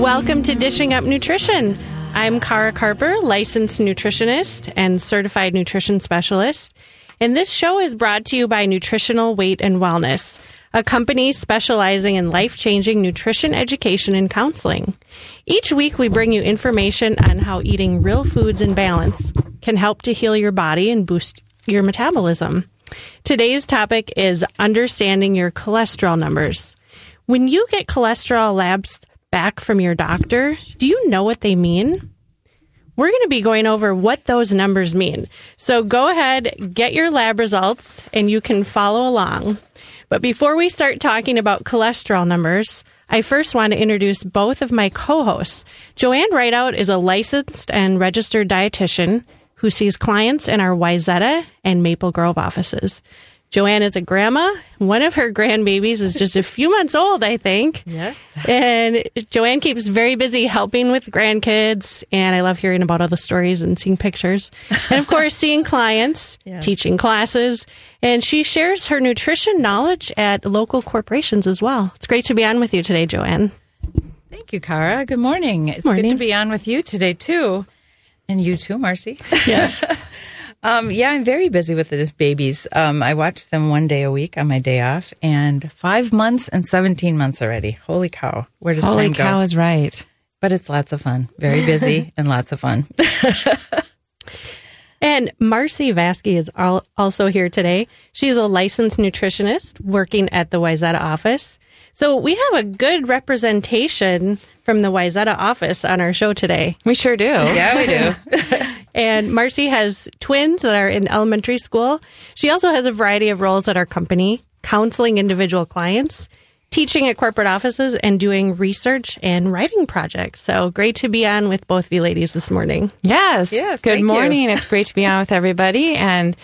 Welcome to Dishing Up Nutrition. I'm Kara Carper, licensed nutritionist and certified nutrition specialist. And this show is brought to you by Nutritional Weight and Wellness, a company specializing in life changing nutrition education and counseling. Each week, we bring you information on how eating real foods in balance can help to heal your body and boost your metabolism. Today's topic is understanding your cholesterol numbers. When you get cholesterol labs back from your doctor, do you know what they mean? We're going to be going over what those numbers mean. So go ahead, get your lab results, and you can follow along. But before we start talking about cholesterol numbers, I first want to introduce both of my co hosts. Joanne Rideout is a licensed and registered dietitian who sees clients in our Wayzata and Maple Grove offices. Joanne is a grandma. One of her grandbabies is just a few months old, I think. Yes. And Joanne keeps very busy helping with grandkids. And I love hearing about all the stories and seeing pictures. And of course, seeing clients, Yes. teaching classes. And she shares her nutrition knowledge at local corporations as well. It's great to be on with you today, Joanne. Thank you, Kara. Good morning. It's Morning. good to be on with you today too, and you too, Marcy. Yes. Um, yeah, I'm very busy with the babies. Um, I watch them one day a week on my day off, and five months and 17 months already. Holy cow! Where does Holy time go? cow is right. But it's lots of fun. Very busy and lots of fun. And Marcy Vaske is al- also here today. She's a licensed nutritionist working at the Wayzata office. So we have a good representation from the Wayzata office on our show today. We sure do. yeah, we do. And Marcy has twins that are in elementary school. She also has a variety of roles at our company, counseling individual clients, teaching at corporate offices, and doing research and writing projects. So great to be on with both of you ladies this morning. Yes. Yes, Good thank you. morning. It's great to be on with everybody. And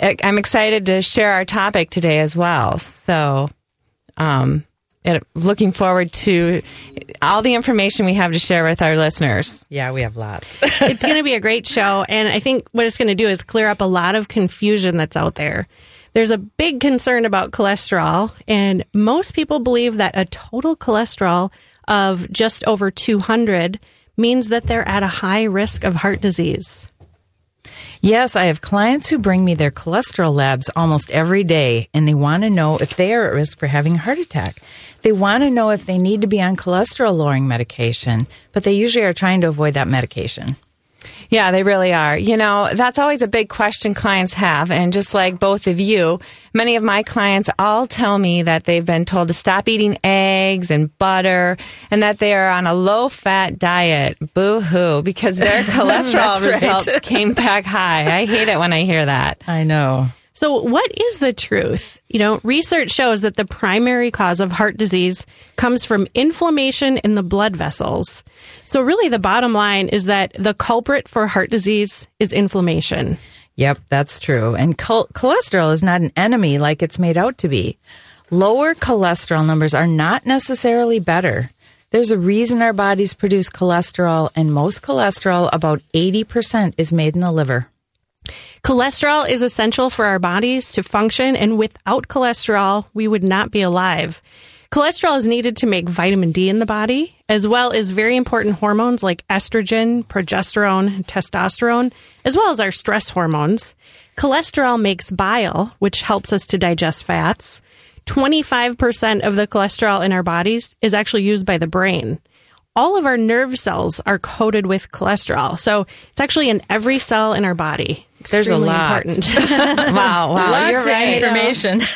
uh, I'm excited to share our topic today as well. So, um, and looking forward to all the information we have to share with our listeners. yeah, we have lots. it's going to be a great show. And I think what it's going to do is clear up a lot of confusion that's out there. There's a big concern about cholesterol, and most people believe that a total cholesterol of just over 200 means that they're at a high risk of heart disease. Yes, I have clients who bring me their cholesterol labs almost every day, and they want to know if they are at risk for having a heart attack. They want to know if they need to be on cholesterol lowering medication, but they usually are trying to avoid that medication. Yeah, they really are. You know, that's always a big question clients have. And just like both of you, many of my clients all tell me that they've been told to stop eating eggs and butter and that they are on a low fat diet. Boo hoo, because their cholesterol results came back high. I hate it when I hear that. I know. So, what is the truth? You know, research shows that the primary cause of heart disease comes from inflammation in the blood vessels. So, really, the bottom line is that the culprit for heart disease is inflammation. Yep, that's true. And chol- cholesterol is not an enemy like it's made out to be. Lower cholesterol numbers are not necessarily better. There's a reason our bodies produce cholesterol, and most cholesterol, about 80%, is made in the liver. Cholesterol is essential for our bodies to function, and without cholesterol, we would not be alive. Cholesterol is needed to make vitamin D in the body, as well as very important hormones like estrogen, progesterone, and testosterone, as well as our stress hormones. Cholesterol makes bile, which helps us to digest fats. 25% of the cholesterol in our bodies is actually used by the brain all of our nerve cells are coated with cholesterol. So it's actually in every cell in our body. There's a lot. Wow, wow, Lots you're of right. information.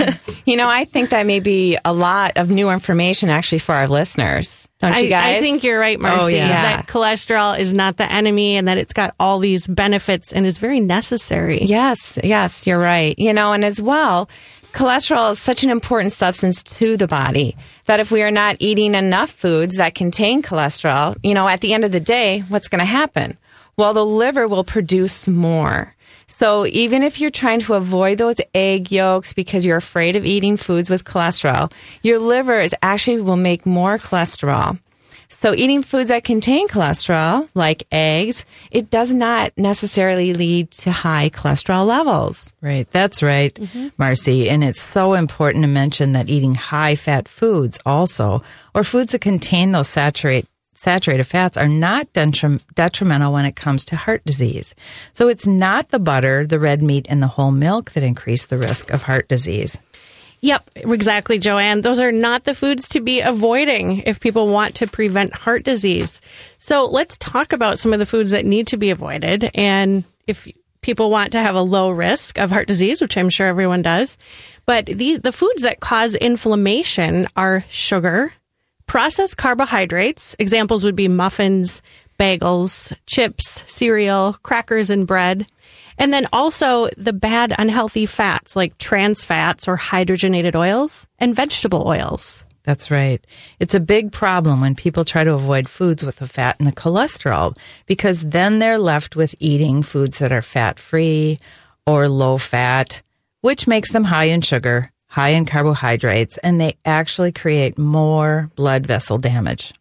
You know, I think that may be a lot of new information actually for our listeners. Don't you I, guys? I think you're right, oh, Marcy. Oh, yeah. That cholesterol is not the enemy and that it's got all these benefits and is very necessary. Yes, yes, you're right. You know, and as well, cholesterol is such an important substance to the body. That if we are not eating enough foods that contain cholesterol, you know, at the end of the day, what's going to happen? Well, the liver will produce more. So even if you're trying to avoid those egg yolks because you're afraid of eating foods with cholesterol, your liver is actually will make more cholesterol. So eating foods that contain cholesterol, like eggs, it does not necessarily lead to high cholesterol levels. Right. That's right, mm-hmm. Marcy. And it's so important to mention that eating high fat foods also, or foods that contain those saturate, saturated fats, are not detrimental when it comes to heart disease. So it's not the butter, the red meat, and the whole milk that increase the risk of heart disease. Yep, exactly, Joanne. Those are not the foods to be avoiding if people want to prevent heart disease. So let's talk about some of the foods that need to be avoided. And if people want to have a low risk of heart disease, which I'm sure everyone does, but these, the foods that cause inflammation are sugar, processed carbohydrates. Examples would be muffins, bagels, chips, cereal, crackers, and bread. And then also the bad unhealthy fats like trans fats or hydrogenated oils and vegetable oils. That's right. It's a big problem when people try to avoid foods with the fat and the cholesterol because then they're left with eating foods that are fat free or low fat, which makes them high in sugar, high in carbohydrates, and they actually create more blood vessel damage.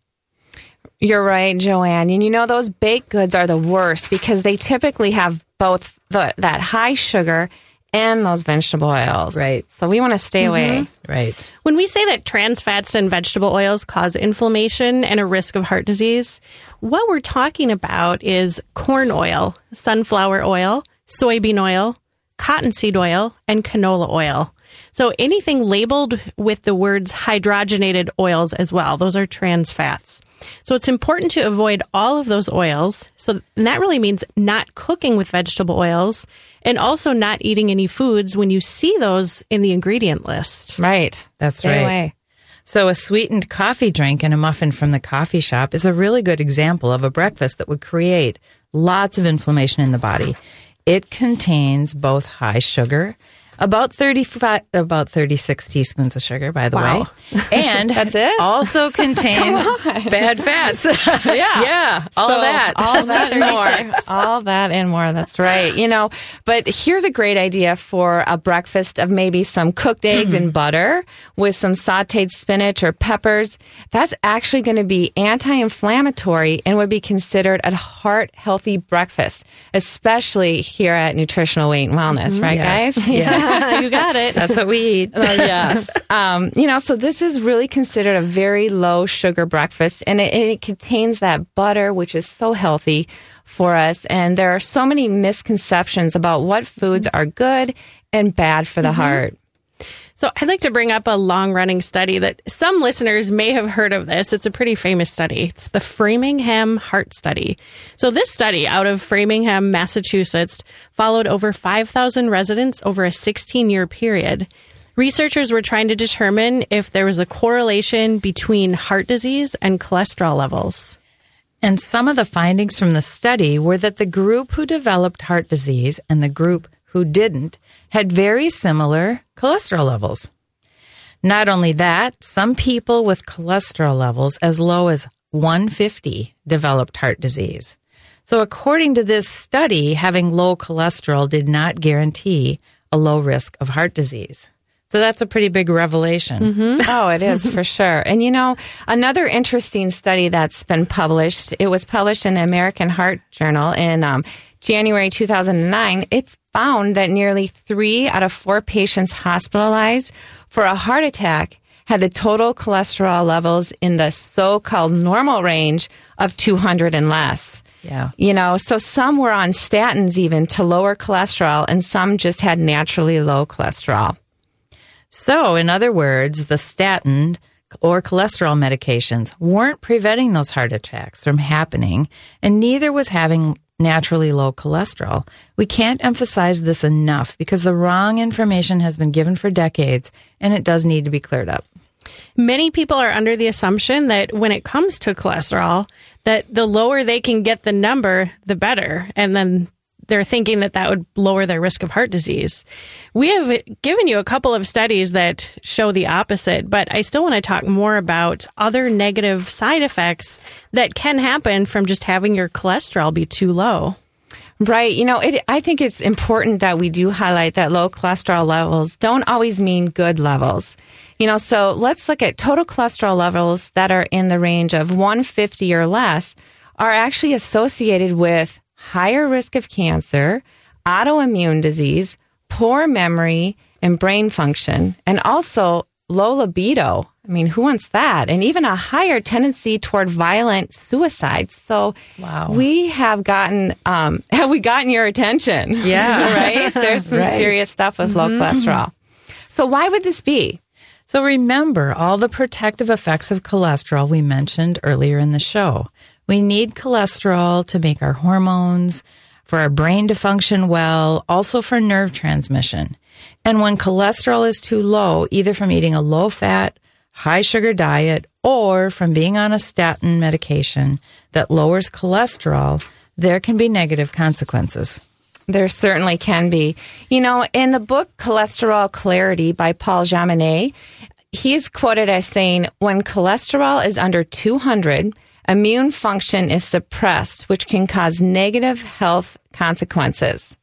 You're right, Joanne. And you know, those baked goods are the worst because they typically have both the, that high sugar and those vegetable oils. Right. So we want to stay away. Mm-hmm. Right. When we say that trans fats and vegetable oils cause inflammation and a risk of heart disease, what we're talking about is corn oil, sunflower oil, soybean oil, cottonseed oil, and canola oil. So anything labeled with the words hydrogenated oils as well, those are trans fats. So it's important to avoid all of those oils. So and that really means not cooking with vegetable oils and also not eating any foods when you see those in the ingredient list. Right. That's Stay right. away. So, a sweetened coffee drink and a muffin from the coffee shop is a really good example of a breakfast that would create lots of inflammation in the body. It contains both high sugar, about 35, about 36 teaspoons of sugar, by the Wow. way. And That's it? also contains bad fats. yeah. Yeah. All So, that. All that and more. All that and more. That's right. You know, but here's a great idea for a breakfast of maybe some cooked eggs mm-hmm. and butter with some sauteed spinach or peppers. That's actually going to be anti-inflammatory and would be considered a heart healthy breakfast, especially here at Nutritional Weight and Wellness, mm-hmm. right Yes. guys? Yes. you got it. That's what we eat. yes. Um, you know, so this is really considered a very low sugar breakfast, and it, and it contains that butter, which is so healthy for us. And there are so many misconceptions about what foods are good and bad for the heart. So I'd like to bring up a long running study that some listeners may have heard of this. It's a pretty famous study. It's the Framingham Heart Study. So this study out of Framingham, Massachusetts followed over 5,000 residents over a 16 year period. Researchers were trying to determine if there was a correlation between heart disease and cholesterol levels. And some of the findings from the study were that the group who developed heart disease and the group who didn't had very similar cholesterol levels. Not only that, some people with cholesterol levels as low as 150 developed heart disease. So, according to this study, having low cholesterol did not guarantee a low risk of heart disease. So, that's a pretty big revelation. Oh, it is for sure. And you know, another interesting study that's been published, it was published in the American Heart Journal in um, January 2009. It's found that nearly three out of four patients hospitalized for a heart attack had the total cholesterol levels in the so called normal range of 200 and less. Yeah. You know, so some were on statins even to lower cholesterol, and some just had naturally low cholesterol. So, in other words, the statin or cholesterol medications weren't preventing those heart attacks from happening, and neither was having naturally low cholesterol. We can't emphasize this enough because the wrong information has been given for decades and it does need to be cleared up. Many people are under the assumption that when it comes to cholesterol, that the lower they can get the number, the better. And then they're thinking that that would lower their risk of heart disease. We have given you a couple of studies that show the opposite, but I still want to talk more about other negative side effects that can happen from just having your cholesterol be too low. Right. You know, it, I think it's important that we do highlight that low cholesterol levels don't always mean good levels. You know, so let's look at total cholesterol levels that are in the range of 150 or less are actually associated with higher risk of cancer, autoimmune disease, poor memory, and brain function, and also low libido. I mean, who wants that? And even a higher tendency toward violent suicide. So, Wow. we have gotten, um, have we gotten your attention? Yeah. right? There's some Right. serious stuff with low cholesterol. So, why would this be? So remember all the protective effects of cholesterol we mentioned earlier in the show. We need cholesterol to make our hormones, for our brain to function well, also for nerve transmission. And when cholesterol is too low, either from eating a low fat, high sugar diet or from being on a statin medication that lowers cholesterol, there can be negative consequences. There certainly can be. You know, in the book Cholesterol Clarity by Paul Jaminet, he's quoted as saying, when cholesterol is under 200, immune function is suppressed, which can cause negative health consequences.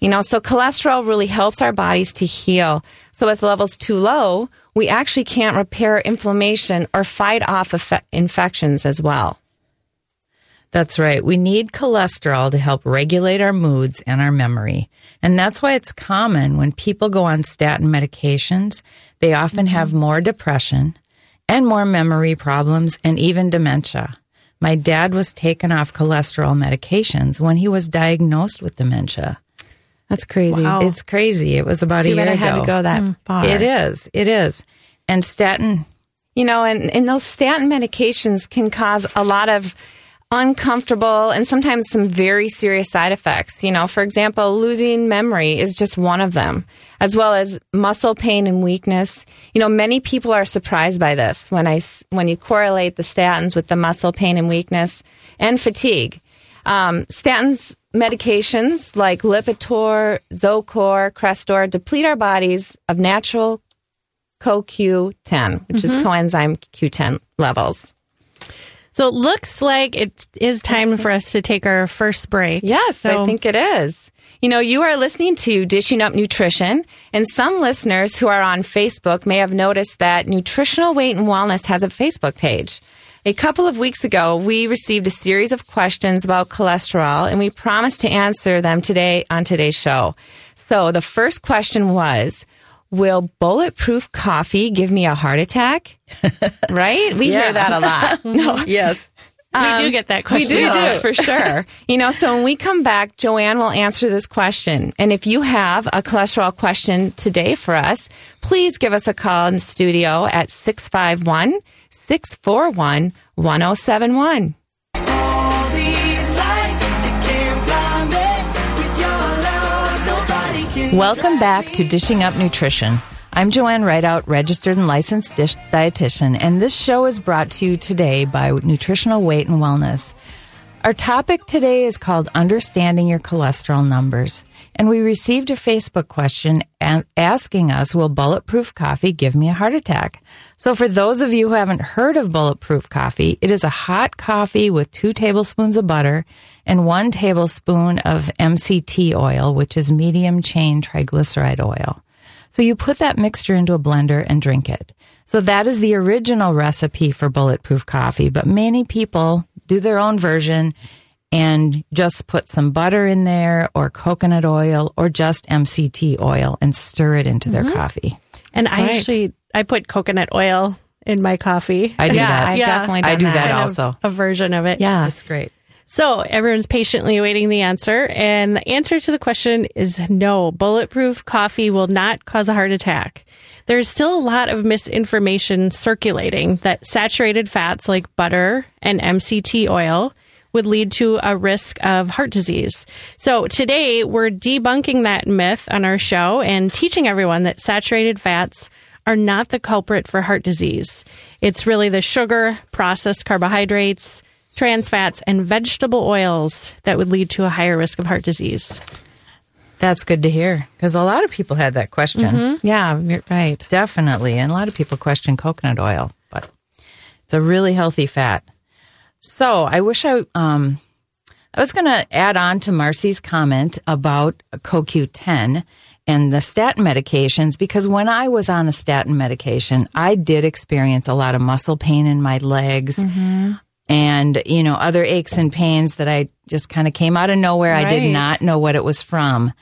You know, so cholesterol really helps our bodies to heal. So with levels too low, we actually can't repair inflammation or fight off infe- infections as well. That's right. We need cholesterol to help regulate our moods and our memory. And that's why it's common when people go on statin medications, they often have mm-hmm. more depression and more memory problems and even dementia. My dad was taken off cholesterol medications when he was diagnosed with dementia. That's crazy. Wow. It's crazy. It was about a year I ago. had to go that hmm. far. It is. It is. And statin You know, and, and those statin medications can cause a lot of uncomfortable and sometimes some very serious side effects. You know, for example, losing memory is just one of them, as well as muscle pain and weakness. You know, many people are surprised by this when I when you correlate the statins with the muscle pain and weakness and fatigue. Um, statins medications like Lipitor, Zocor, Crestor deplete our bodies of natural CoQ10, which is coenzyme Q10 levels. So it looks like it is time for us to take our first break. Yes, I think it is. You know, you are listening to Dishing Up Nutrition, and some listeners who are on Facebook may have noticed that Nutritional Weight and Wellness has a Facebook page. A couple of weeks ago, we received a series of questions about cholesterol, and we promised to answer them today on today's show. So the first question was Will bulletproof coffee give me a heart attack? right? We hear that a lot. No, Yes. we do um, get that question. we a do, lot. for sure. You know, so when we come back, Joanne will answer this question. And if you have a cholesterol question today for us, please give us a call in the studio at 651 641 1071. Welcome back to Dishing Up Nutrition. I'm Joanne Rideout, registered and licensed dish dietitian, and this show is brought to you today by Nutritional Weight and Wellness. Our topic today is called Understanding Your Cholesterol Numbers, and we received a Facebook question asking us, Will bulletproof coffee give me a heart attack? So, for those of you who haven't heard of bulletproof coffee, it is a hot coffee with two tablespoons of butter and one tablespoon of MCT oil, which is medium chain triglyceride oil. So you put that mixture into a blender and drink it. So that is the original recipe for bulletproof coffee, but many people do their own version and just put some butter in there or coconut oil or just MCT oil and stir it into their mm-hmm. coffee. And I Right. actually I put coconut oil in my coffee. I do Yeah, that. I've Yeah. definitely done I do that Kind of also. a version of it. Yeah. It's great. So everyone's patiently awaiting the answer, and the answer to the question is no. Bulletproof coffee will not cause a heart attack. There's still a lot of misinformation circulating that saturated fats like butter and MCT oil would lead to a risk of heart disease. So today we're debunking that myth on our show and teaching everyone that saturated fats are not the culprit for heart disease. It's really the sugar, processed carbohydrates, trans fats, and vegetable oils that would lead to a higher risk of heart disease. That's good to hear because a lot of people had that question. Mm-hmm. Yeah, you're right. Definitely. And a lot of people question coconut oil, but it's a really healthy fat. So I wish I, um, I was going to add on to Marcy's comment about CoQ10 and the statin medications because when I was on a statin medication, I did experience a lot of muscle pain in my legs and, you know, other aches and pains that I just kind of came out of nowhere. I did not know what it was from.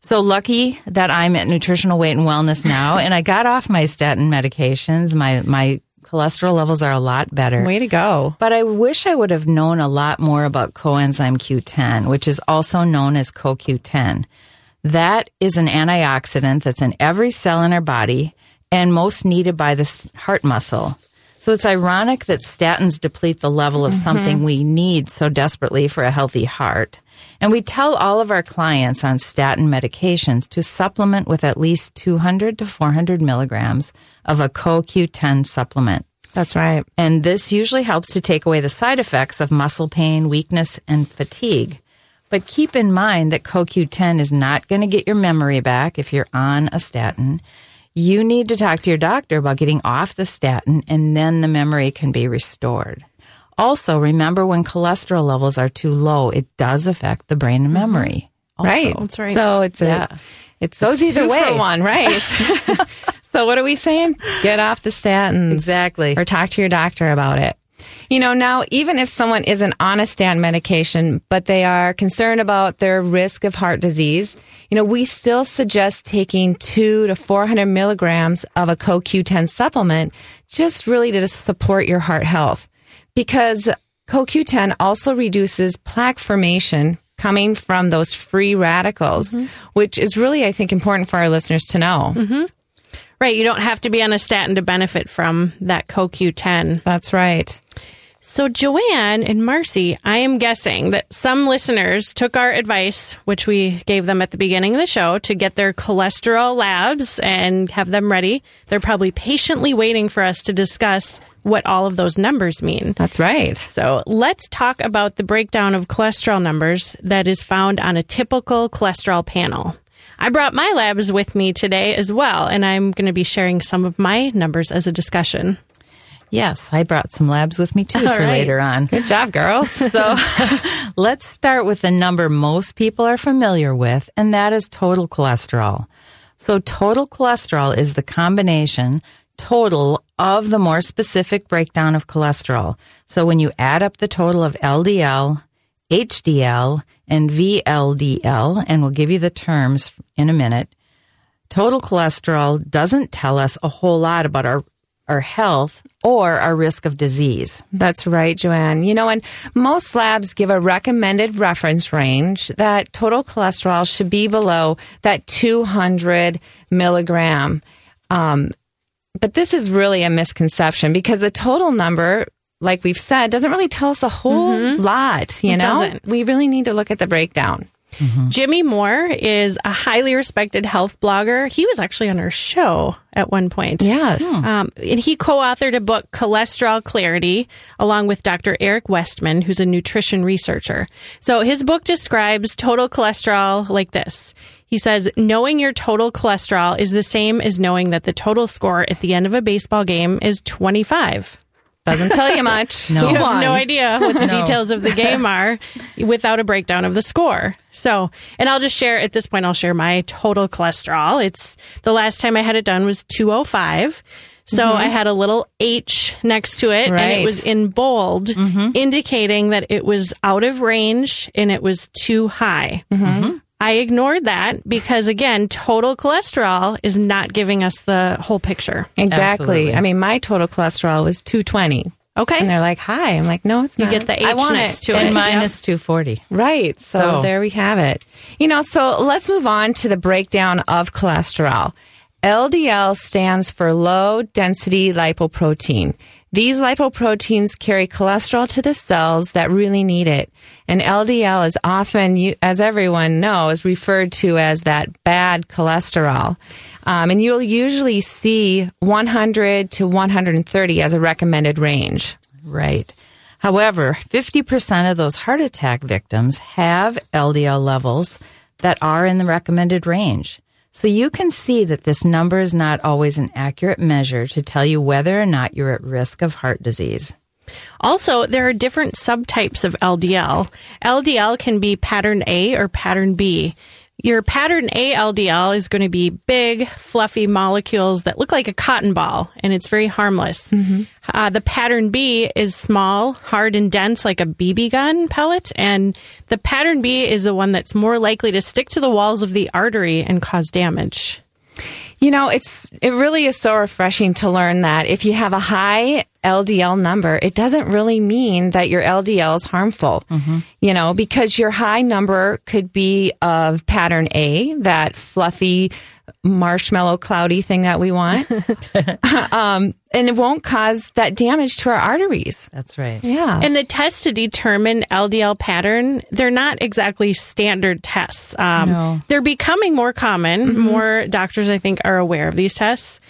So lucky that I'm at nutritional weight and wellness now and I got off my statin medications. My, my cholesterol levels are a lot better. Way to go. But I wish I would have known a lot more about coenzyme Q10, which is also known as CoQ10. That is an antioxidant that's in every cell in our body and most needed by the heart muscle. So it's ironic that statins deplete the level of mm-hmm. something we need so desperately for a healthy heart. And we tell all of our clients on statin medications to supplement with at least 200 to 400 milligrams of a CoQ10 supplement. That's right. And this usually helps to take away the side effects of muscle pain, weakness, and fatigue. But keep in mind that CoQ10 is not going to get your memory back if you're on a statin. You need to talk to your doctor about getting off the statin and then the memory can be restored. Also, remember when cholesterol levels are too low, it does affect the brain and mm-hmm. memory. Also. Right. That's right. So it's a, Yeah. it's Goes either way. for one, right? so what are we saying? Get off the statins. Exactly. Or talk to your doctor about it. You know, now even if someone isn't on a statin medication, but they are concerned about their risk of heart disease, you know, we still suggest taking two to 400 milligrams of a CoQ10 supplement just really to support your heart health because CoQ10 also reduces plaque formation coming from those free radicals, mm-hmm. which is really, I think, important for our listeners to know. Mm-hmm. Right. You don't have to be on a statin to benefit from that CoQ10. That's right. So, Joanne and Marcy, I am guessing that some listeners took our advice, which we gave them at the beginning of the show, to get their cholesterol labs and have them ready. They're probably patiently waiting for us to discuss what all of those numbers mean. That's right. So, let's talk about the breakdown of cholesterol numbers that is found on a typical cholesterol panel. I brought my labs with me today as well, and I'm going to be sharing some of my numbers as a discussion. Yes, I brought some labs with me too All for right. later on. Good job, girls. So let's start with the number most people are familiar with, and that is total cholesterol. So total cholesterol is the combination total of the more specific breakdown of cholesterol. So when you add up the total of LDL, HDL, and VLDL, and we'll give you the terms in a minute, total cholesterol doesn't tell us a whole lot about our, our health or our risk of disease. That's right, Joanne. You know, and most labs give a recommended reference range that total cholesterol should be below that 200 milligram. Um, but this is really a misconception because the total number, like we've said, doesn't really tell us a whole mm-hmm. lot. You It know, doesn't. we really need to look at the breakdown. Mm-hmm. Jimmy Moore is a highly respected health blogger. He was actually on our show at one point. Yes. Hmm. Um, and he co authored a book, Cholesterol Clarity, along with Dr. Eric Westman, who's a nutrition researcher. So his book describes total cholesterol like this. He says, knowing your total cholesterol is the same as knowing that the total score at the end of a baseball game is 25. Doesn't tell you much. No. You have no idea what the No. details of the game are without a breakdown of the score. So, and I'll just share at this point, I'll share my total cholesterol. It's the last time I had it done was 205. So mm-hmm. I had a little H next to it and it was in bold, mm-hmm. indicating that it was out of range and it was too high. Mm-hmm. I ignored that because again, total cholesterol is not giving us the whole picture. Exactly. Absolutely. I mean, my total cholesterol was 220. Okay. And they're like, hi. I'm like, no, it's You not. You get the I H want next it. to And it. mine Yep. is 240. Right. So, So- there we have it. You know, so let's move on to the breakdown of cholesterol. LDL stands for low density lipoprotein. These lipoproteins carry cholesterol to the cells that really need it. And LDL is often, as everyone knows, referred to as that bad cholesterol. Um, and you'll usually see 100 to 130 as a recommended range. Right. However, 50% of those heart attack victims have LDL levels that are in the recommended range. So you can see that this number is not always an accurate measure to tell you whether or not you're at risk of heart disease. Also, there are different subtypes of LDL. LDL can be pattern A or pattern B. Your pattern A LDL is going to be big, fluffy molecules that look like a cotton ball, and it's very harmless. Uh, the pattern B is small, hard, and dense, like a BB gun pellet. And the pattern B is the one that's more likely to stick to the walls of the artery and cause damage. You know, it's it really is so refreshing to learn that if you have a high LDL number, it doesn't really mean that your LDL is harmful. You know, because your high number could be of pattern A, that fluffy marshmallow cloudy thing that we want. um, and it won't cause that damage to our arteries. That's right. Yeah. And the tests to determine LDL pattern, they're not exactly standard tests. Um, No. They're becoming more common. More doctors, I think, are aware of these tests.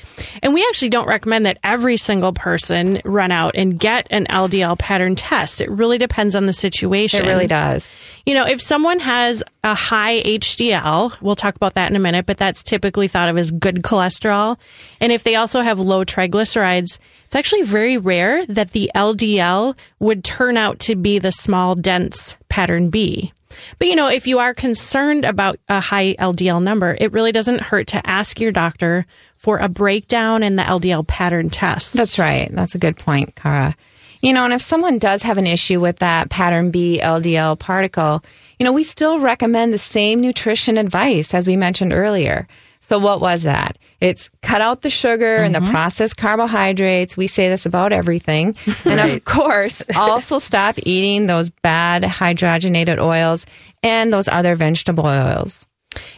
And we actually don't recommend that every single person run out and get an LDL pattern test. It really depends on the situation. it really does. You know, if someone has a high HDL, we'll talk about that in a minute, but that's typically thought of as good cholesterol. And if they also have low triglycerides, it's actually very rare that the LDL would turn out to be the small, dense pattern B. But you know, if you are concerned about a high LDL number, it really doesn't hurt to ask your doctor for a breakdown in the LDL pattern test. That's right. That's a good point, Kara. You know, and if someone does have an issue with that pattern B LDL particle, you know, we still recommend the same nutrition advice as we mentioned earlier. So what was that? It's cut out the sugar and the mm-hmm. processed carbohydrates. We say this about everything. And of course, also stop eating those bad hydrogenated oils and those other vegetable oils.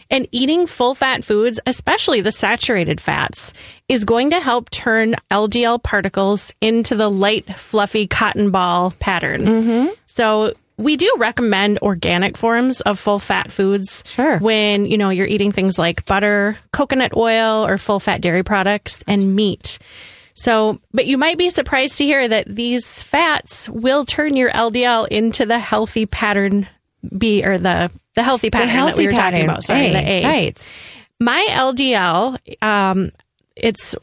And eating full fat foods, especially the saturated fats, is going to help turn LDL particles into the light, fluffy cotton ball pattern. Mm-hmm. So we do recommend organic forms of full fat foods. Sure. When, you know, you're eating things like butter, coconut oil, or full fat dairy products and meat. So, but you might be surprised to hear that these fats will turn your LDL into the healthy pattern B or the the healthy pattern that we were talking about. Sorry, A, the A. Right. My LDL, um, it's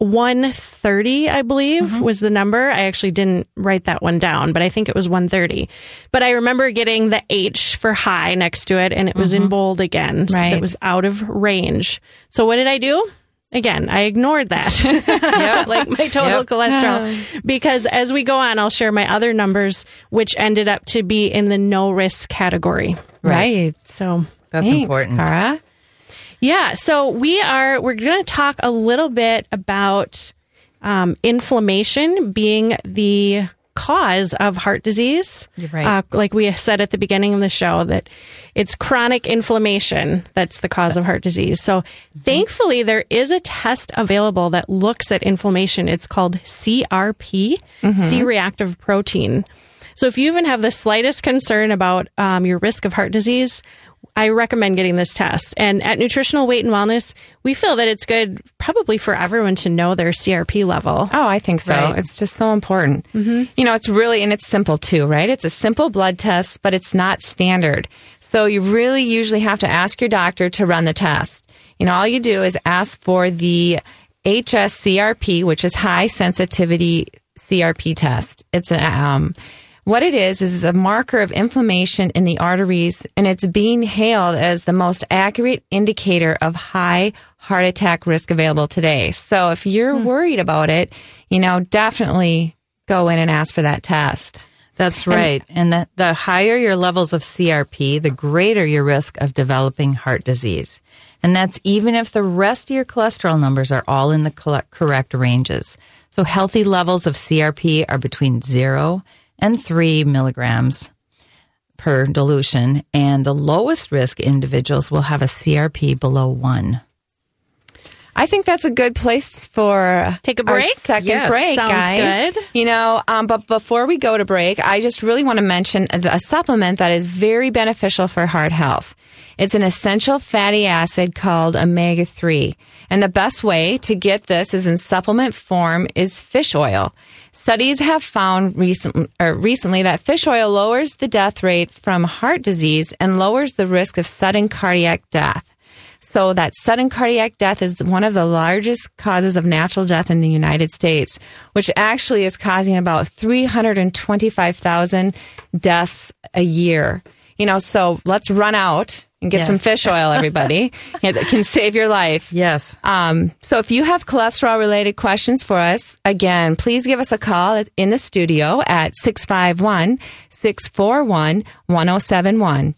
130, I believe, mm-hmm. was the number. I actually didn't write that one down, but I think it was 130. But I remember getting the H for high next to it, and it was in mm-hmm. bold again. So Right. It was out of range. So what did I do? Again, I ignored that, like my total Yep. cholesterol, because as we go on, I'll share my other numbers, which ended up to be in the no risk category. Right. So That's Thanks, important. Kara. Yeah, so we are we're going to talk a little bit about um, inflammation being the cause of heart disease. Right. Uh, like we said at the beginning of the show, that it's chronic inflammation that's the cause of heart disease. So thankfully, there is a test available that looks at inflammation. It's called CRP, C reactive protein. So if you even have the slightest concern about um, your risk of heart disease, I recommend getting this test. And at Nutritional Weight and Wellness, we feel that it's good probably for everyone to know their CRP level. Oh, I think so. Right. It's just so important. You know, it's really, and it's simple too, right? It's a simple blood test, but it's not standard. So you really usually have to ask your doctor to run the test. You know, all you do is ask for the HSCRP, which is high sensitivity CRP test. It's a, um, what it is is a marker of inflammation in the arteries, and it's being hailed as the most accurate indicator of high heart attack risk available today. So if you're hmm. worried about it, you know, definitely go in and ask for that test. That's right. And the, the higher your levels of CRP, the greater your risk of developing heart disease. And that's even if the rest of your cholesterol numbers are all in the correct ranges. So healthy levels of CRP are between zero and three milligrams per dilution. And the lowest risk individuals will have a CRP below one. I think that's a good place for Take a our break? second Yes. break, Sounds guys. good. You know, um, but before we go to break, I just really want to mention a supplement that is very beneficial for heart health. It's an essential fatty acid called omega three, and the best way to get this is in supplement form is fish oil. Studies have found recent, recently that fish oil lowers the death rate from heart disease and lowers the risk of sudden cardiac death. So that sudden cardiac death is one of the largest causes of natural death in the United States, which actually is causing about 325,000 deaths a year. You know, so let's run out and get Yes. some fish oil, everybody. Yeah, that can save your life. Yes. Um, so if you have cholesterol related questions for us, again, please give us a call in the studio at 651 641 1071.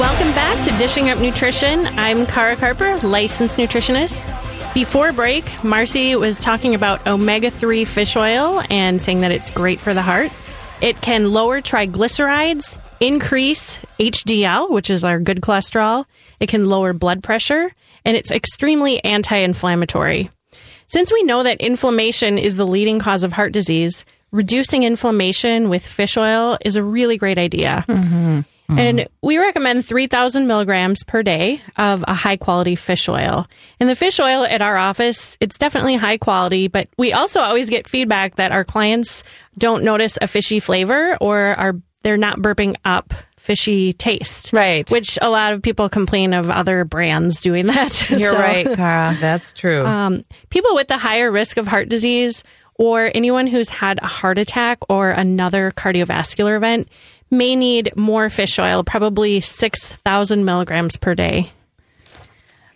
Welcome back to Dishing Up Nutrition. I'm Kara Carper, licensed nutritionist. Before break, Marcy was talking about omega 3 fish oil and saying that it's great for the heart. It can lower triglycerides, increase HDL, which is our good cholesterol. It can lower blood pressure, and it's extremely anti inflammatory. Since we know that inflammation is the leading cause of heart disease, reducing inflammation with fish oil is a really great idea. Mm-hmm. And we recommend 3,000 milligrams per day of a high quality fish oil. And the fish oil at our office, it's definitely high quality, but we also always get feedback that our clients don't notice a fishy flavor or are they're not burping up fishy taste. Right. Which a lot of people complain of other brands doing that. You're So- right, Kara. That's true. um, people with a higher risk of heart disease or anyone who's had a heart attack or another cardiovascular event may need more fish oil, probably 6,000 milligrams per day.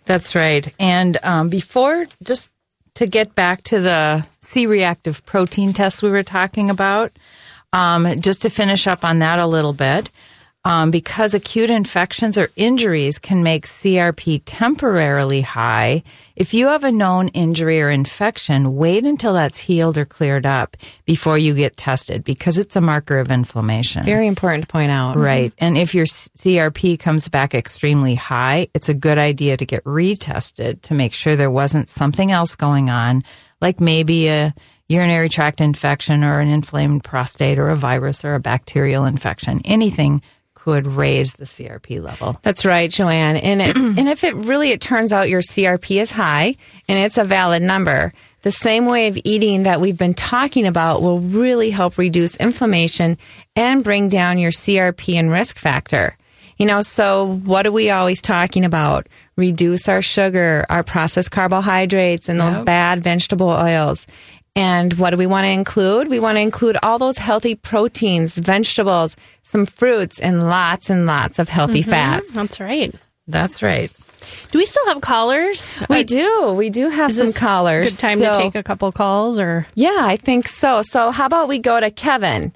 That's right. And um, before, just to get back to the C reactive protein test we were talking about, um, just to finish up on that a little bit, um, because acute infections or injuries can make CRP temporarily high. If you have a known injury or infection, wait until that's healed or cleared up before you get tested because it's a marker of inflammation. Very important to point out. Right. And if your CRP comes back extremely high, it's a good idea to get retested to make sure there wasn't something else going on, like maybe a urinary tract infection or an inflamed prostate or a virus or a bacterial infection. Anything could raise the CRP level. That's right, Joanne. And it, and if it really it turns out your CRP is high and it's a valid number, the same way of eating that we've been talking about will really help reduce inflammation and bring down your CRP and risk factor. You know, so what are we always talking about? Reduce our sugar, our processed carbohydrates, and those Yep. bad vegetable oils. And what do we want to include? We want to include all those healthy proteins, vegetables, some fruits, and lots and lots of healthy fats. That's right. That's right. Do we still have callers? We Uh, do. We do have is some this callers. Good time So- to take a couple calls or Yeah, I think so. So how about we go to Kevin?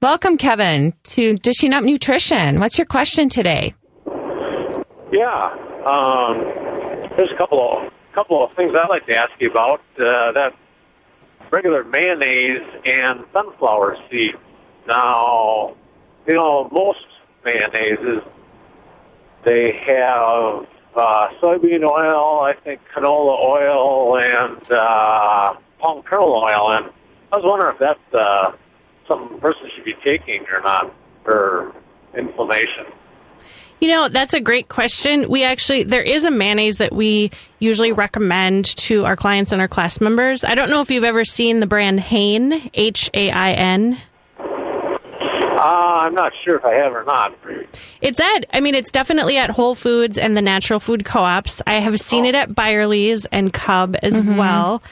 Welcome, Kevin, to Dishing Up Nutrition. What's your question today? Yeah. Um, there's a couple of couple of things I'd like to ask you about. Uh, that regular mayonnaise and sunflower seed. Now, you know, most mayonnaises they have uh, soybean oil, I think canola oil, and uh, palm kernel oil. And I was wondering if that's uh, something a person should be taking or not for inflammation. You know, that's a great question. We actually, there is a mayonnaise that we usually recommend to our clients and our class members. I don't know if you've ever seen the brand Hain, H A I N. Uh, I'm not sure if I have or not. It's at, I mean, it's definitely at Whole Foods and the natural food co ops. I have seen it at Byerly's and Cub as well.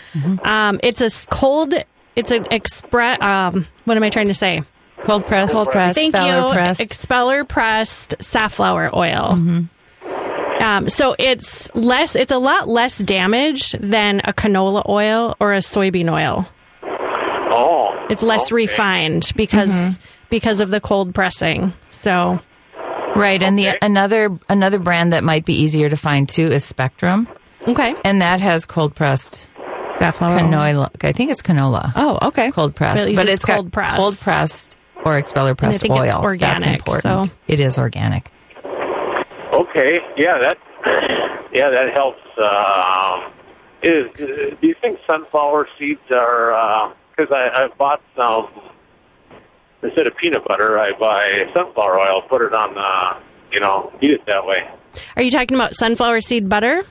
Um, it's a cold, it's an express, um, what am I trying to say? Cold pressed, Cold press. Thank Speller you. pressed. Expeller pressed safflower oil. Um, so it's less. It's a lot less damage than a canola oil or a soybean oil. Oh, It's less okay. refined because because of the cold pressing. So Right. And Okay. the another another brand that might be easier to find too is Spectrum. okay. And that has cold pressed Safflower. canola. I think it's canola. Oh, okay. cold pressed, But but it's it's got cold pressed. cold pressed or expeller pressed think oil. it's That's organic, important. so- It is organic. Okay, yeah, that yeah, that helps. Um, is uh, do you think sunflower seeds are? Because I I bought some instead of peanut butter, I buy sunflower oil, put it on the, you know, eat it that way. Are you talking about sunflower seed butter?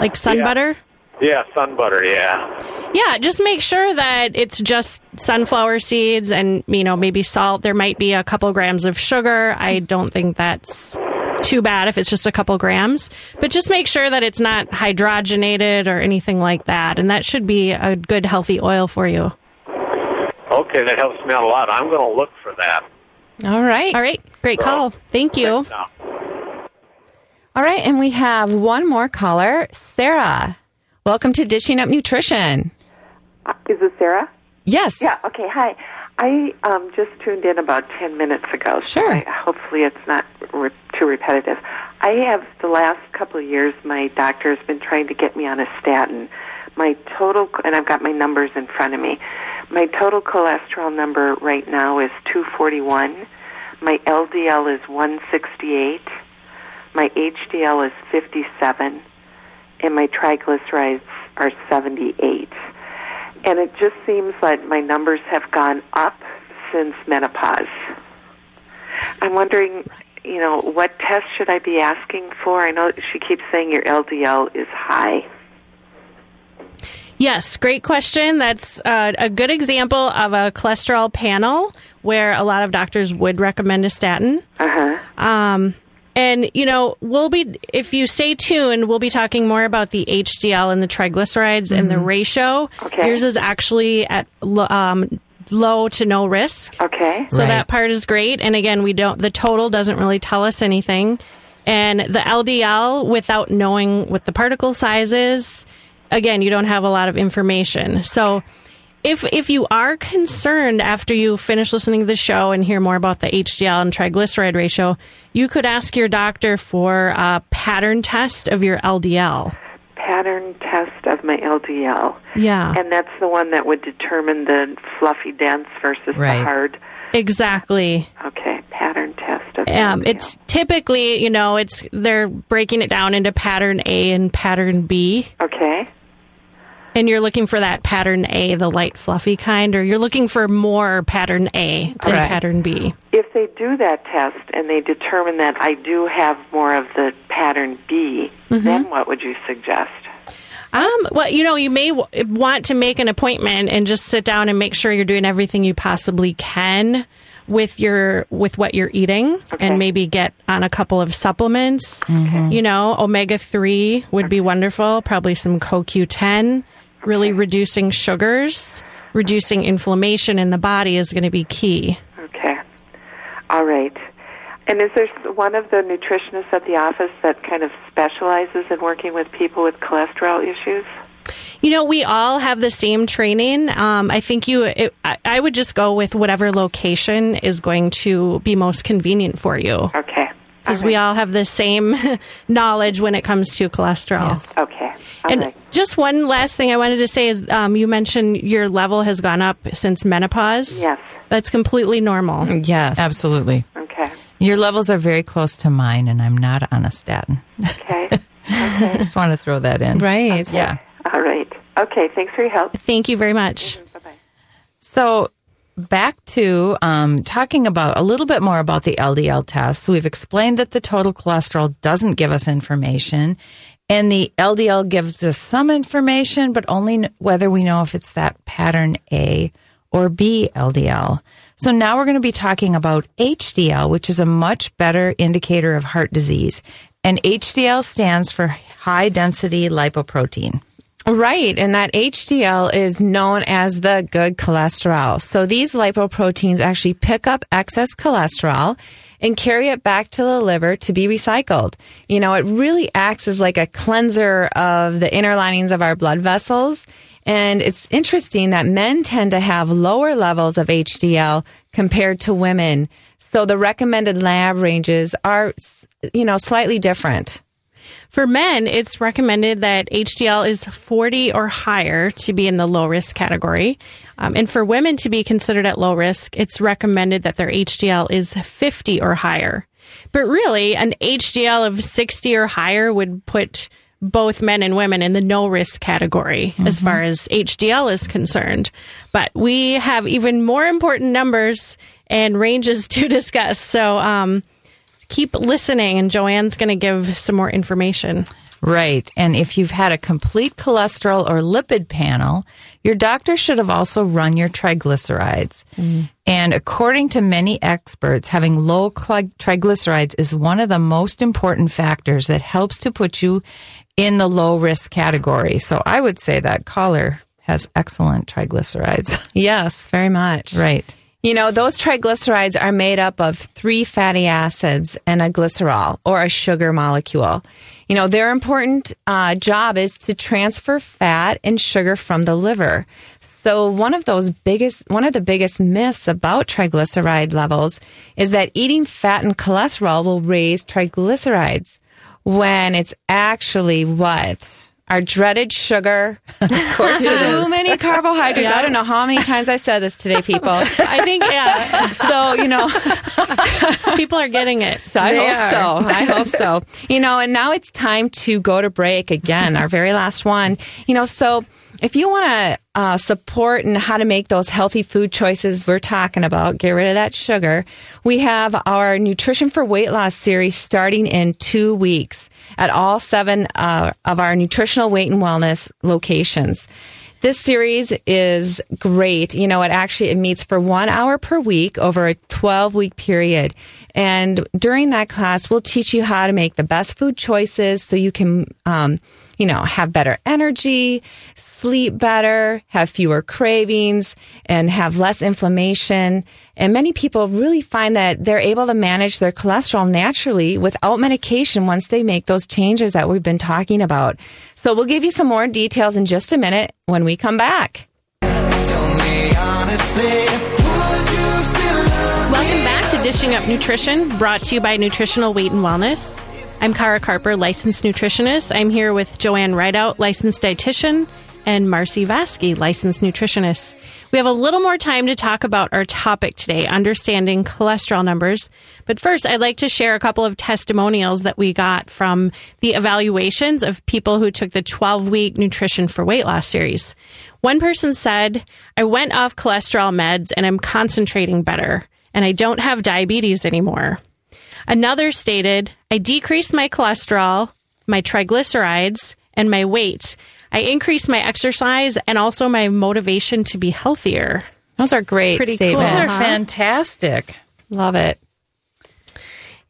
Like sun Yeah. butter? Yeah, sun butter. Yeah. Yeah, just make sure that it's just sunflower seeds and, you know, maybe salt. There might be a couple grams of sugar. I don't think that's too bad if it's just a couple grams. But just make sure that it's not hydrogenated or anything like that. And that should be a good, healthy oil for you. Okay, that helps me out a lot. I'm going to look for that. All right. All right. Great call. Thank you. All right. And we have one more caller, Sarah. Welcome to Dishing Up Nutrition. Uh, Is this Sarah? Yes. Yeah. Okay. Hi. I um, just tuned in about ten minutes ago. so Sure. I, hopefully, it's not re- too repetitive. I have the last couple of years. My doctor has been trying to get me on a statin. My total, and I've got my numbers in front of me. My total cholesterol number right now is two forty one. My LDL is one sixty eight. My HDL is fifty seven, and my triglycerides are seventy eight. And it just seems like my numbers have gone up since menopause. I'm wondering, you know, what test should I be asking for? I know she keeps saying your LDL is high. Yes, great question. That's uh, a good example of a cholesterol panel where a lot of doctors would recommend a statin. Uh huh. Um, and you know, we'll be if you stay tuned, we'll be talking more about the HDL and the triglycerides and the ratio. Okay. Yours is actually at um, low to no risk. Okay. So Right. that part is great. And again, we don't, the total doesn't really tell us anything. And the LDL, without knowing what the particle size is, again, you don't have a lot of information. So if, if you are concerned after you finish listening to the show and hear more about the HDL and triglyceride ratio, you could ask your doctor for a pattern test of your LDL. Pattern test of my LDL. Yeah. And that's the one that would determine the fluffy dense versus Right. the hard. exactly. Okay. Pattern test of Um, LDL. it's typically, you know, it's they're breaking it down into pattern A and pattern B, okay. And you're looking for that pattern A, the light fluffy kind, or you're looking for more pattern A than Correct. pattern B. If they do that test and they determine that I do have more of the pattern B, Mm-hmm. then what would you suggest? Um, well, you know, you may w- want to make an appointment and just sit down and make sure you're doing everything you possibly can with your with what you're eating Okay. and maybe get on a couple of supplements. Mm-hmm. You know, omega 3 would be wonderful, probably some CoQ10, really reducing sugars, reducing inflammation in the body is going to be key. Okay. All right. And is there one of the nutritionists at the office that kind of specializes in working with people with cholesterol issues? You know, we all have the same training. Um, I think you, it, I, I would just go with whatever location is going to be most convenient for you. Okay. Because we all have the same knowledge when it comes to cholesterol. Okay. All and right. just one last thing I wanted to say is um, you mentioned your level has gone up since menopause. Yes. That's completely normal. Yes. Absolutely. Okay. Your levels are very close to mine, and I'm not on a statin. Okay. I just want to throw that in. Right. Yeah. All right. Okay. Thanks for your help. Thank you very much. Bye bye. So back to um, talking about a little bit more about the LDL test. So we've explained that the total cholesterol doesn't give us information, and the LDL gives us some information, but only whether we know if it's that pattern A or B LDL. So now we're going to be talking about HDL, which is a much better indicator of heart disease. And HDL stands for high density lipoprotein. Right. And that HDL is known as the good cholesterol. So these lipoproteins actually pick up excess cholesterol and carry it back to the liver to be recycled. You know, it really acts as like a cleanser of the inner linings of our blood vessels. And it's interesting that men tend to have lower levels of HDL compared to women. So the recommended lab ranges are, you know, slightly different. For men, it's recommended that HDL is 40 or higher to be in the low risk category. Um, and for women to be considered at low risk, it's recommended that their HDL is 50 or higher. But really, an HDL of 60 or higher would put both men and women in the no risk category as far as HDL is concerned. But we have even more important numbers and ranges to discuss. So um, keep listening, and JoAnn's going to give some more information. Right. And if you've had a complete cholesterol or lipid panel, your doctor should have also run your triglycerides. Mm. And according to many experts, having low triglycerides is one of the most important factors that helps to put you in the low risk category. So I would say that caller has excellent triglycerides. Yes, very much. right. You know, those triglycerides are made up of three fatty acids and a glycerol or a sugar molecule. You know, their important uh, job is to transfer fat and sugar from the liver. So one of those biggest, one of the biggest myths about triglyceride levels is that eating fat and cholesterol will raise triglycerides when it's actually what? Our dreaded sugar. Of course Too many carbohydrates. I don't know how many times I've said this today, people. I think, yeah, So, you know, people are getting it. I They hope are. so. I hope so. You know, and now it's time to go to break again, our very last one. You know, so if you want to uh, support and how to make those healthy food choices we're talking about, get rid of that sugar, we have our Nutrition for Weight Loss series starting in two weeks at all seven uh, of our nutritional weight and wellness locations. This series is great. You know, it actually it meets for one hour per week over a 12 week period. And during that class, we'll teach you how to make the best food choices so you can, um, you know, have better energy, sleep better, have fewer cravings, and have less inflammation. And many people really find that they're able to manage their cholesterol naturally without medication once they make those changes that we've been talking about. So we'll give you some more details in just a minute when we come back. Welcome back to Dishing Up Nutrition, brought to you by Nutritional Weight and Wellness. I'm Kara Carper, licensed nutritionist. I'm here with JoAnn Ridout, licensed dietitian, and Marcy Vaske, licensed nutritionist. We have a little more time to talk about our topic today, understanding cholesterol numbers. But first, I'd like to share a couple of testimonials that we got from the evaluations of people who took the 12 week Nutrition for Weight Loss series. One person said, I went off cholesterol meds and I'm concentrating better, and I don't have diabetes anymore. Another stated, I decreased my cholesterol, my triglycerides, and my weight. I increased my exercise and also my motivation to be healthier. Those are great Pretty cool. Those are Uh-huh. fantastic. Love it.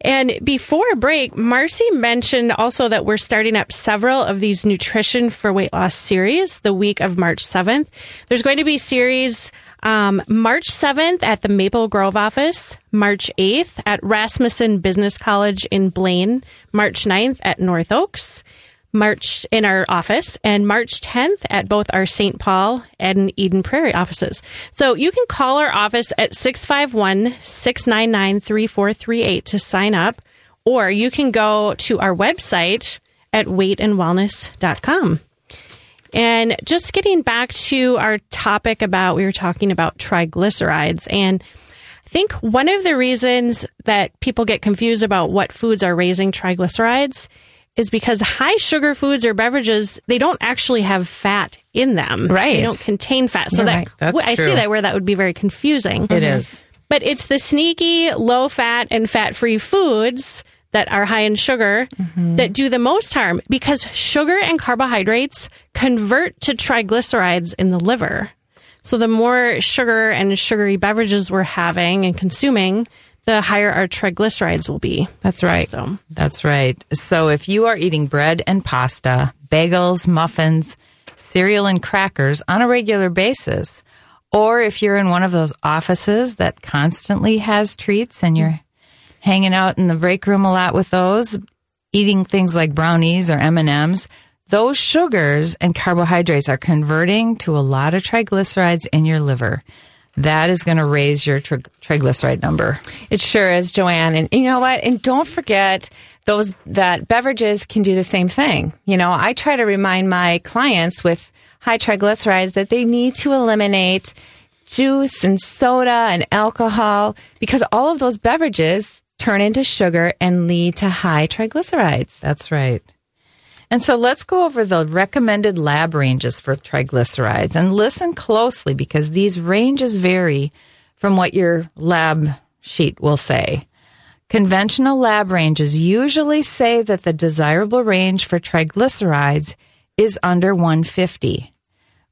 And before break, Marcy mentioned also that we're starting up several of these nutrition for weight loss series the week of March 7th. There's going to be series um, March 7th at the Maple Grove office, March 8th at Rasmussen Business College in Blaine, March 9th at North Oaks, March in our office, and March 10th at both our St. Paul and Eden Prairie offices. So you can call our office at 651 699 3438 to sign up, or you can go to our website at weightandwellness.com. And just getting back to our topic about, we were talking about triglycerides. And I think one of the reasons that people get confused about what foods are raising triglycerides is because high sugar foods or beverages, they don't actually have fat in them. Right. They don't contain fat. So You're that right. That's I see that where that would be very confusing. It is. But it's the sneaky, low fat and fat free foods that are high in sugar mm-hmm. that do the most harm because sugar and carbohydrates convert to triglycerides in the liver. So the more sugar and sugary beverages we're having and consuming, the higher our triglycerides will be. That's right. So That's right. So if you are eating bread and pasta, bagels, muffins, cereal, and crackers on a regular basis, or if you're in one of those offices that constantly has treats and you're hanging out in the break room a lot with those, eating things like brownies or M&Ms, those sugars and carbohydrates are converting to a lot of triglycerides in your liver. That is going to raise your tri- triglyceride number. It sure is, JoAnn. And you know what? And don't forget those that beverages can do the same thing. You know, I try to remind my clients with high triglycerides that they need to eliminate juice and soda and alcohol because all of those beverages turn into sugar and lead to high triglycerides. That's right. And so let's go over the recommended lab ranges for triglycerides and listen closely because these ranges vary from what your lab sheet will say. Conventional lab ranges usually say that the desirable range for triglycerides is under 150.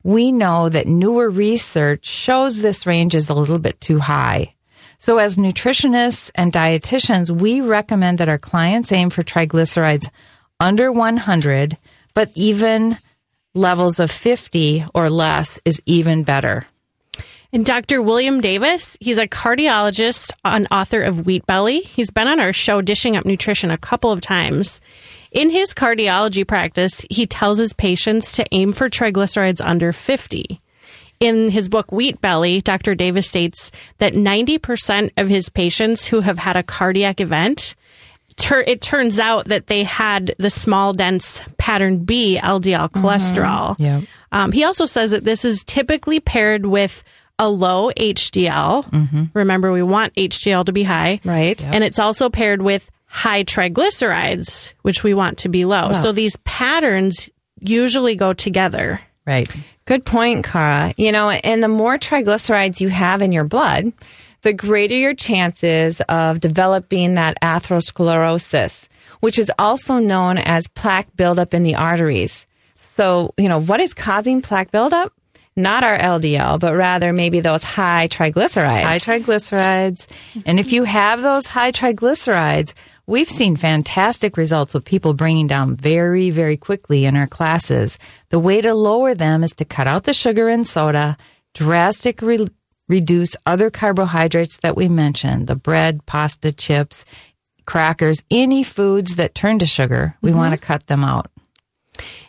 We know that newer research shows this range is a little bit too high. So, as nutritionists and dietitians, we recommend that our clients aim for triglycerides under 100, but even levels of 50 or less is even better. And Dr. William Davis, he's a cardiologist and author of Wheat Belly. He's been on our show Dishing Up Nutrition a couple of times. In his cardiology practice, he tells his patients to aim for triglycerides under 50. In his book Wheat Belly, Dr. Davis states that 90% of his patients who have had a cardiac event, tur- it turns out that they had the small, dense pattern B LDL cholesterol. Yep. Um, he also says that this is typically paired with a low HDL. Remember, we want HDL to be high. Right. And it's also paired with high triglycerides, which we want to be low. So these patterns usually go together. Right. Good point, Kara. You know, and the more triglycerides you have in your blood, the greater your chances of developing that atherosclerosis, which is also known as plaque buildup in the arteries. So, you know, what is causing plaque buildup? Not our LDL, but rather maybe those high triglycerides. High triglycerides. And if you have those high triglycerides, we've seen fantastic results with people bringing down very, very quickly in our classes. The way to lower them is to cut out the sugar and soda, drastically reduce other carbohydrates that we mentioned, the bread, pasta, chips, crackers, any foods that turn to sugar. We mm-hmm. want to cut them out.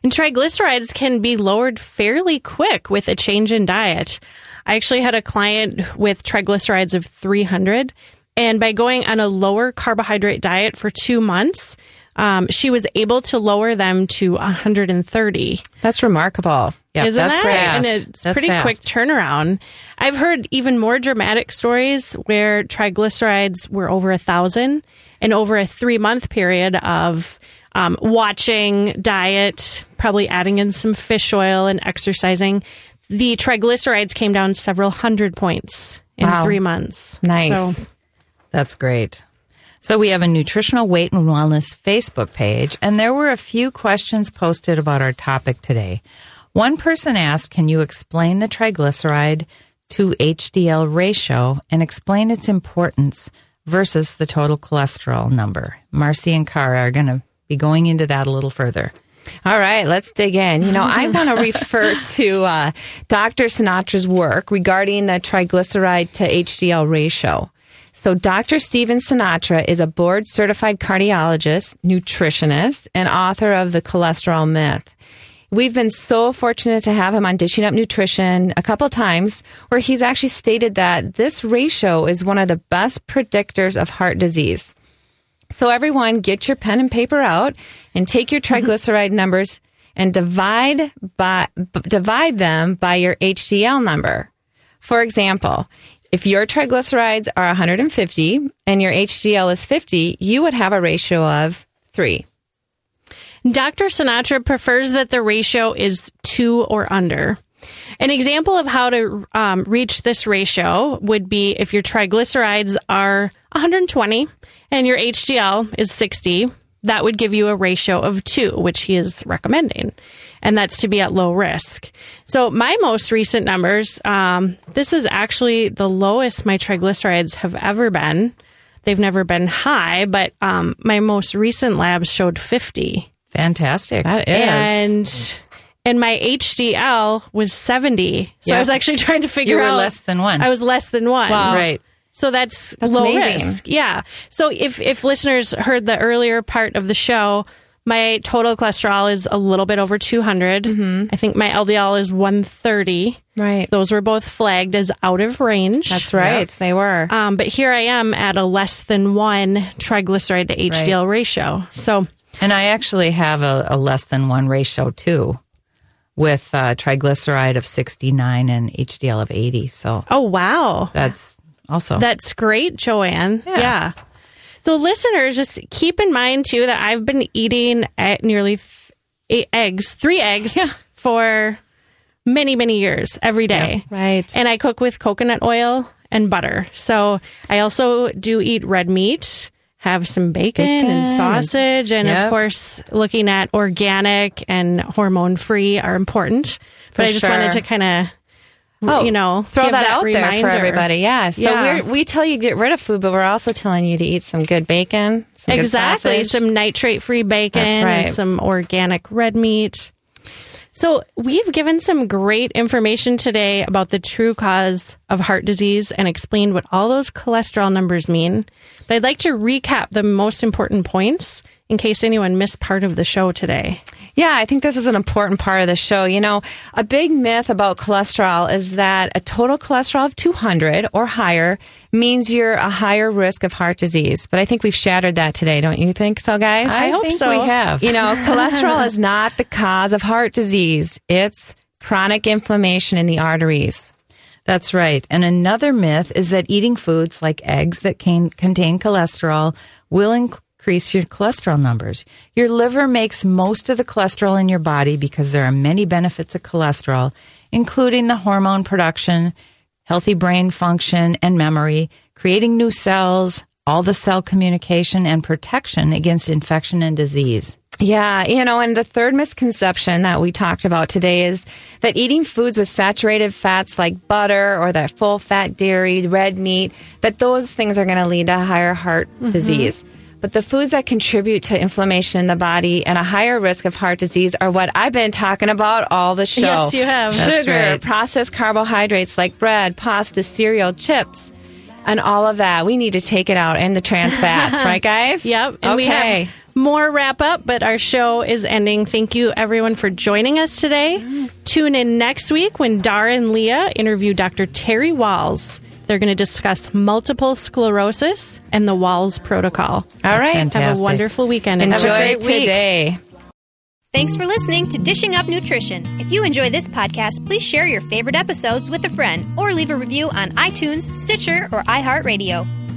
And triglycerides can be lowered fairly quick with a change in diet. I actually had a client with triglycerides of 300, and by going on a lower carbohydrate diet for two months, um, she was able to lower them to 130. That's remarkable. Yep, Isn't that's that? fast. And it's That's pretty fast. quick turnaround. I've heard even more dramatic stories where triglycerides were over a thousand, and over a three month period of um, watching diet, probably adding in some fish oil and exercising, the triglycerides came down several hundred points in Wow. three months. Nice. So, That's great. So we have a nutritional weight and wellness Facebook page, and there were a few questions posted about our topic today. One person asked, Can you explain the triglyceride to HDL ratio and explain its importance versus the total cholesterol number? Marcy and Kara are going to be going into that a little further. All right, let's dig in. You know, I want to refer to uh, Dr. Sinatra's work regarding the triglyceride to HDL ratio. So, Dr. Stephen Sinatra is a board certified cardiologist, nutritionist, and author of The Cholesterol Myth. We've been so fortunate to have him on Dishing Up Nutrition a couple times, where he's actually stated that this ratio is one of the best predictors of heart disease. So everyone, get your pen and paper out and take your mm-hmm. triglyceride numbers and divide by b- divide them by your HDL number. For example, if your triglycerides are 150 and your HDL is 50, you would have a ratio of 3. Dr. Sinatra prefers that the ratio is two or under. An example of how to um, reach this ratio would be if your triglycerides are 120 and your HDL is 60, that would give you a ratio of two, which he is recommending. And that's to be at low risk. So, my most recent numbers, um, this is actually the lowest my triglycerides have ever been. They've never been high, but um, my most recent labs showed 50 Fantastic. That is. and and my HDL was 70. So Yeah. I was actually trying to figure You were out less than one. I was less than one. Right. So that's, That's low amazing. risk. Yeah. So if if listeners heard the earlier part of the show, my total cholesterol is a little bit over 200. Mm-hmm. I think my LDL is 130. Right. Those were both flagged as out of range. That's right. They were. Um, but here I am at a less than one triglyceride to HDL ratio. So And I actually have a, a less than one ratio too, with uh, triglyceride of 69 and HDL of 80. So oh wow. that's also That's great, JoAnn. Yeah. So, listeners, just keep in mind too that I've been eating at nearly th- eight eggs, three eggs for many, many years every day. Right. And I cook with coconut oil and butter. So, I also do eat red meat, have some bacon, and sausage. And Yep. of course, looking at organic and hormone free are important. But I just sure. wanted to kind of. Oh, you know, throw give that, out there for everybody. Yeah. So Yeah. We're, we tell you to get rid of food, but we're also telling you to eat some good bacon. Some exactly sausage. some nitrate free bacon right. and some organic red meat so we've given some great information today about the true cause of heart disease and explained what all those cholesterol numbers mean but i'd like to recap the most important points in case anyone missed part of the show today Yeah, I think this is an important part of the show. You know, a big myth about cholesterol is that a total cholesterol of 200 or higher means you're a higher risk of heart disease. But I think we've shattered that today, don't you think so, guys? I hope think so. we have. You know, cholesterol is not the cause of heart disease. It's chronic inflammation in the arteries. That's right. And another myth is that eating foods like eggs that can contain cholesterol will increase your cholesterol numbers. Your liver makes most of the cholesterol in your body because there are many benefits of cholesterol, including the hormone production, healthy brain function and memory, creating new cells, all the cell communication and protection against infection and disease. Yeah, you know, and the third misconception that we talked about today is that eating foods with saturated fats like butter or that full fat dairy, red meat, that those things are going to lead to higher heart mm-hmm. disease. But the foods that contribute to inflammation in the body and a higher risk of heart disease are what I've been talking about all the show. Yes, you have. That's Sugar, right. processed carbohydrates like bread, pasta, cereal, chips, and all of that. We need to take it out and the trans fats, right, guys? Yep. And okay. Have more wrap up, but our show is ending. Thank you, everyone, for joining us today. Tune in next week when Dara and Leah interview Dr. Terry Wahls. They're going to discuss multiple sclerosis and the Wahls protocol. All That's right. Have a wonderful weekend. and have a Enjoy great week. today. Thanks for listening to Dishing Up Nutrition. If you enjoy this podcast, please share your favorite episodes with a friend or leave a review on iTunes, Stitcher, or iHeartRadio.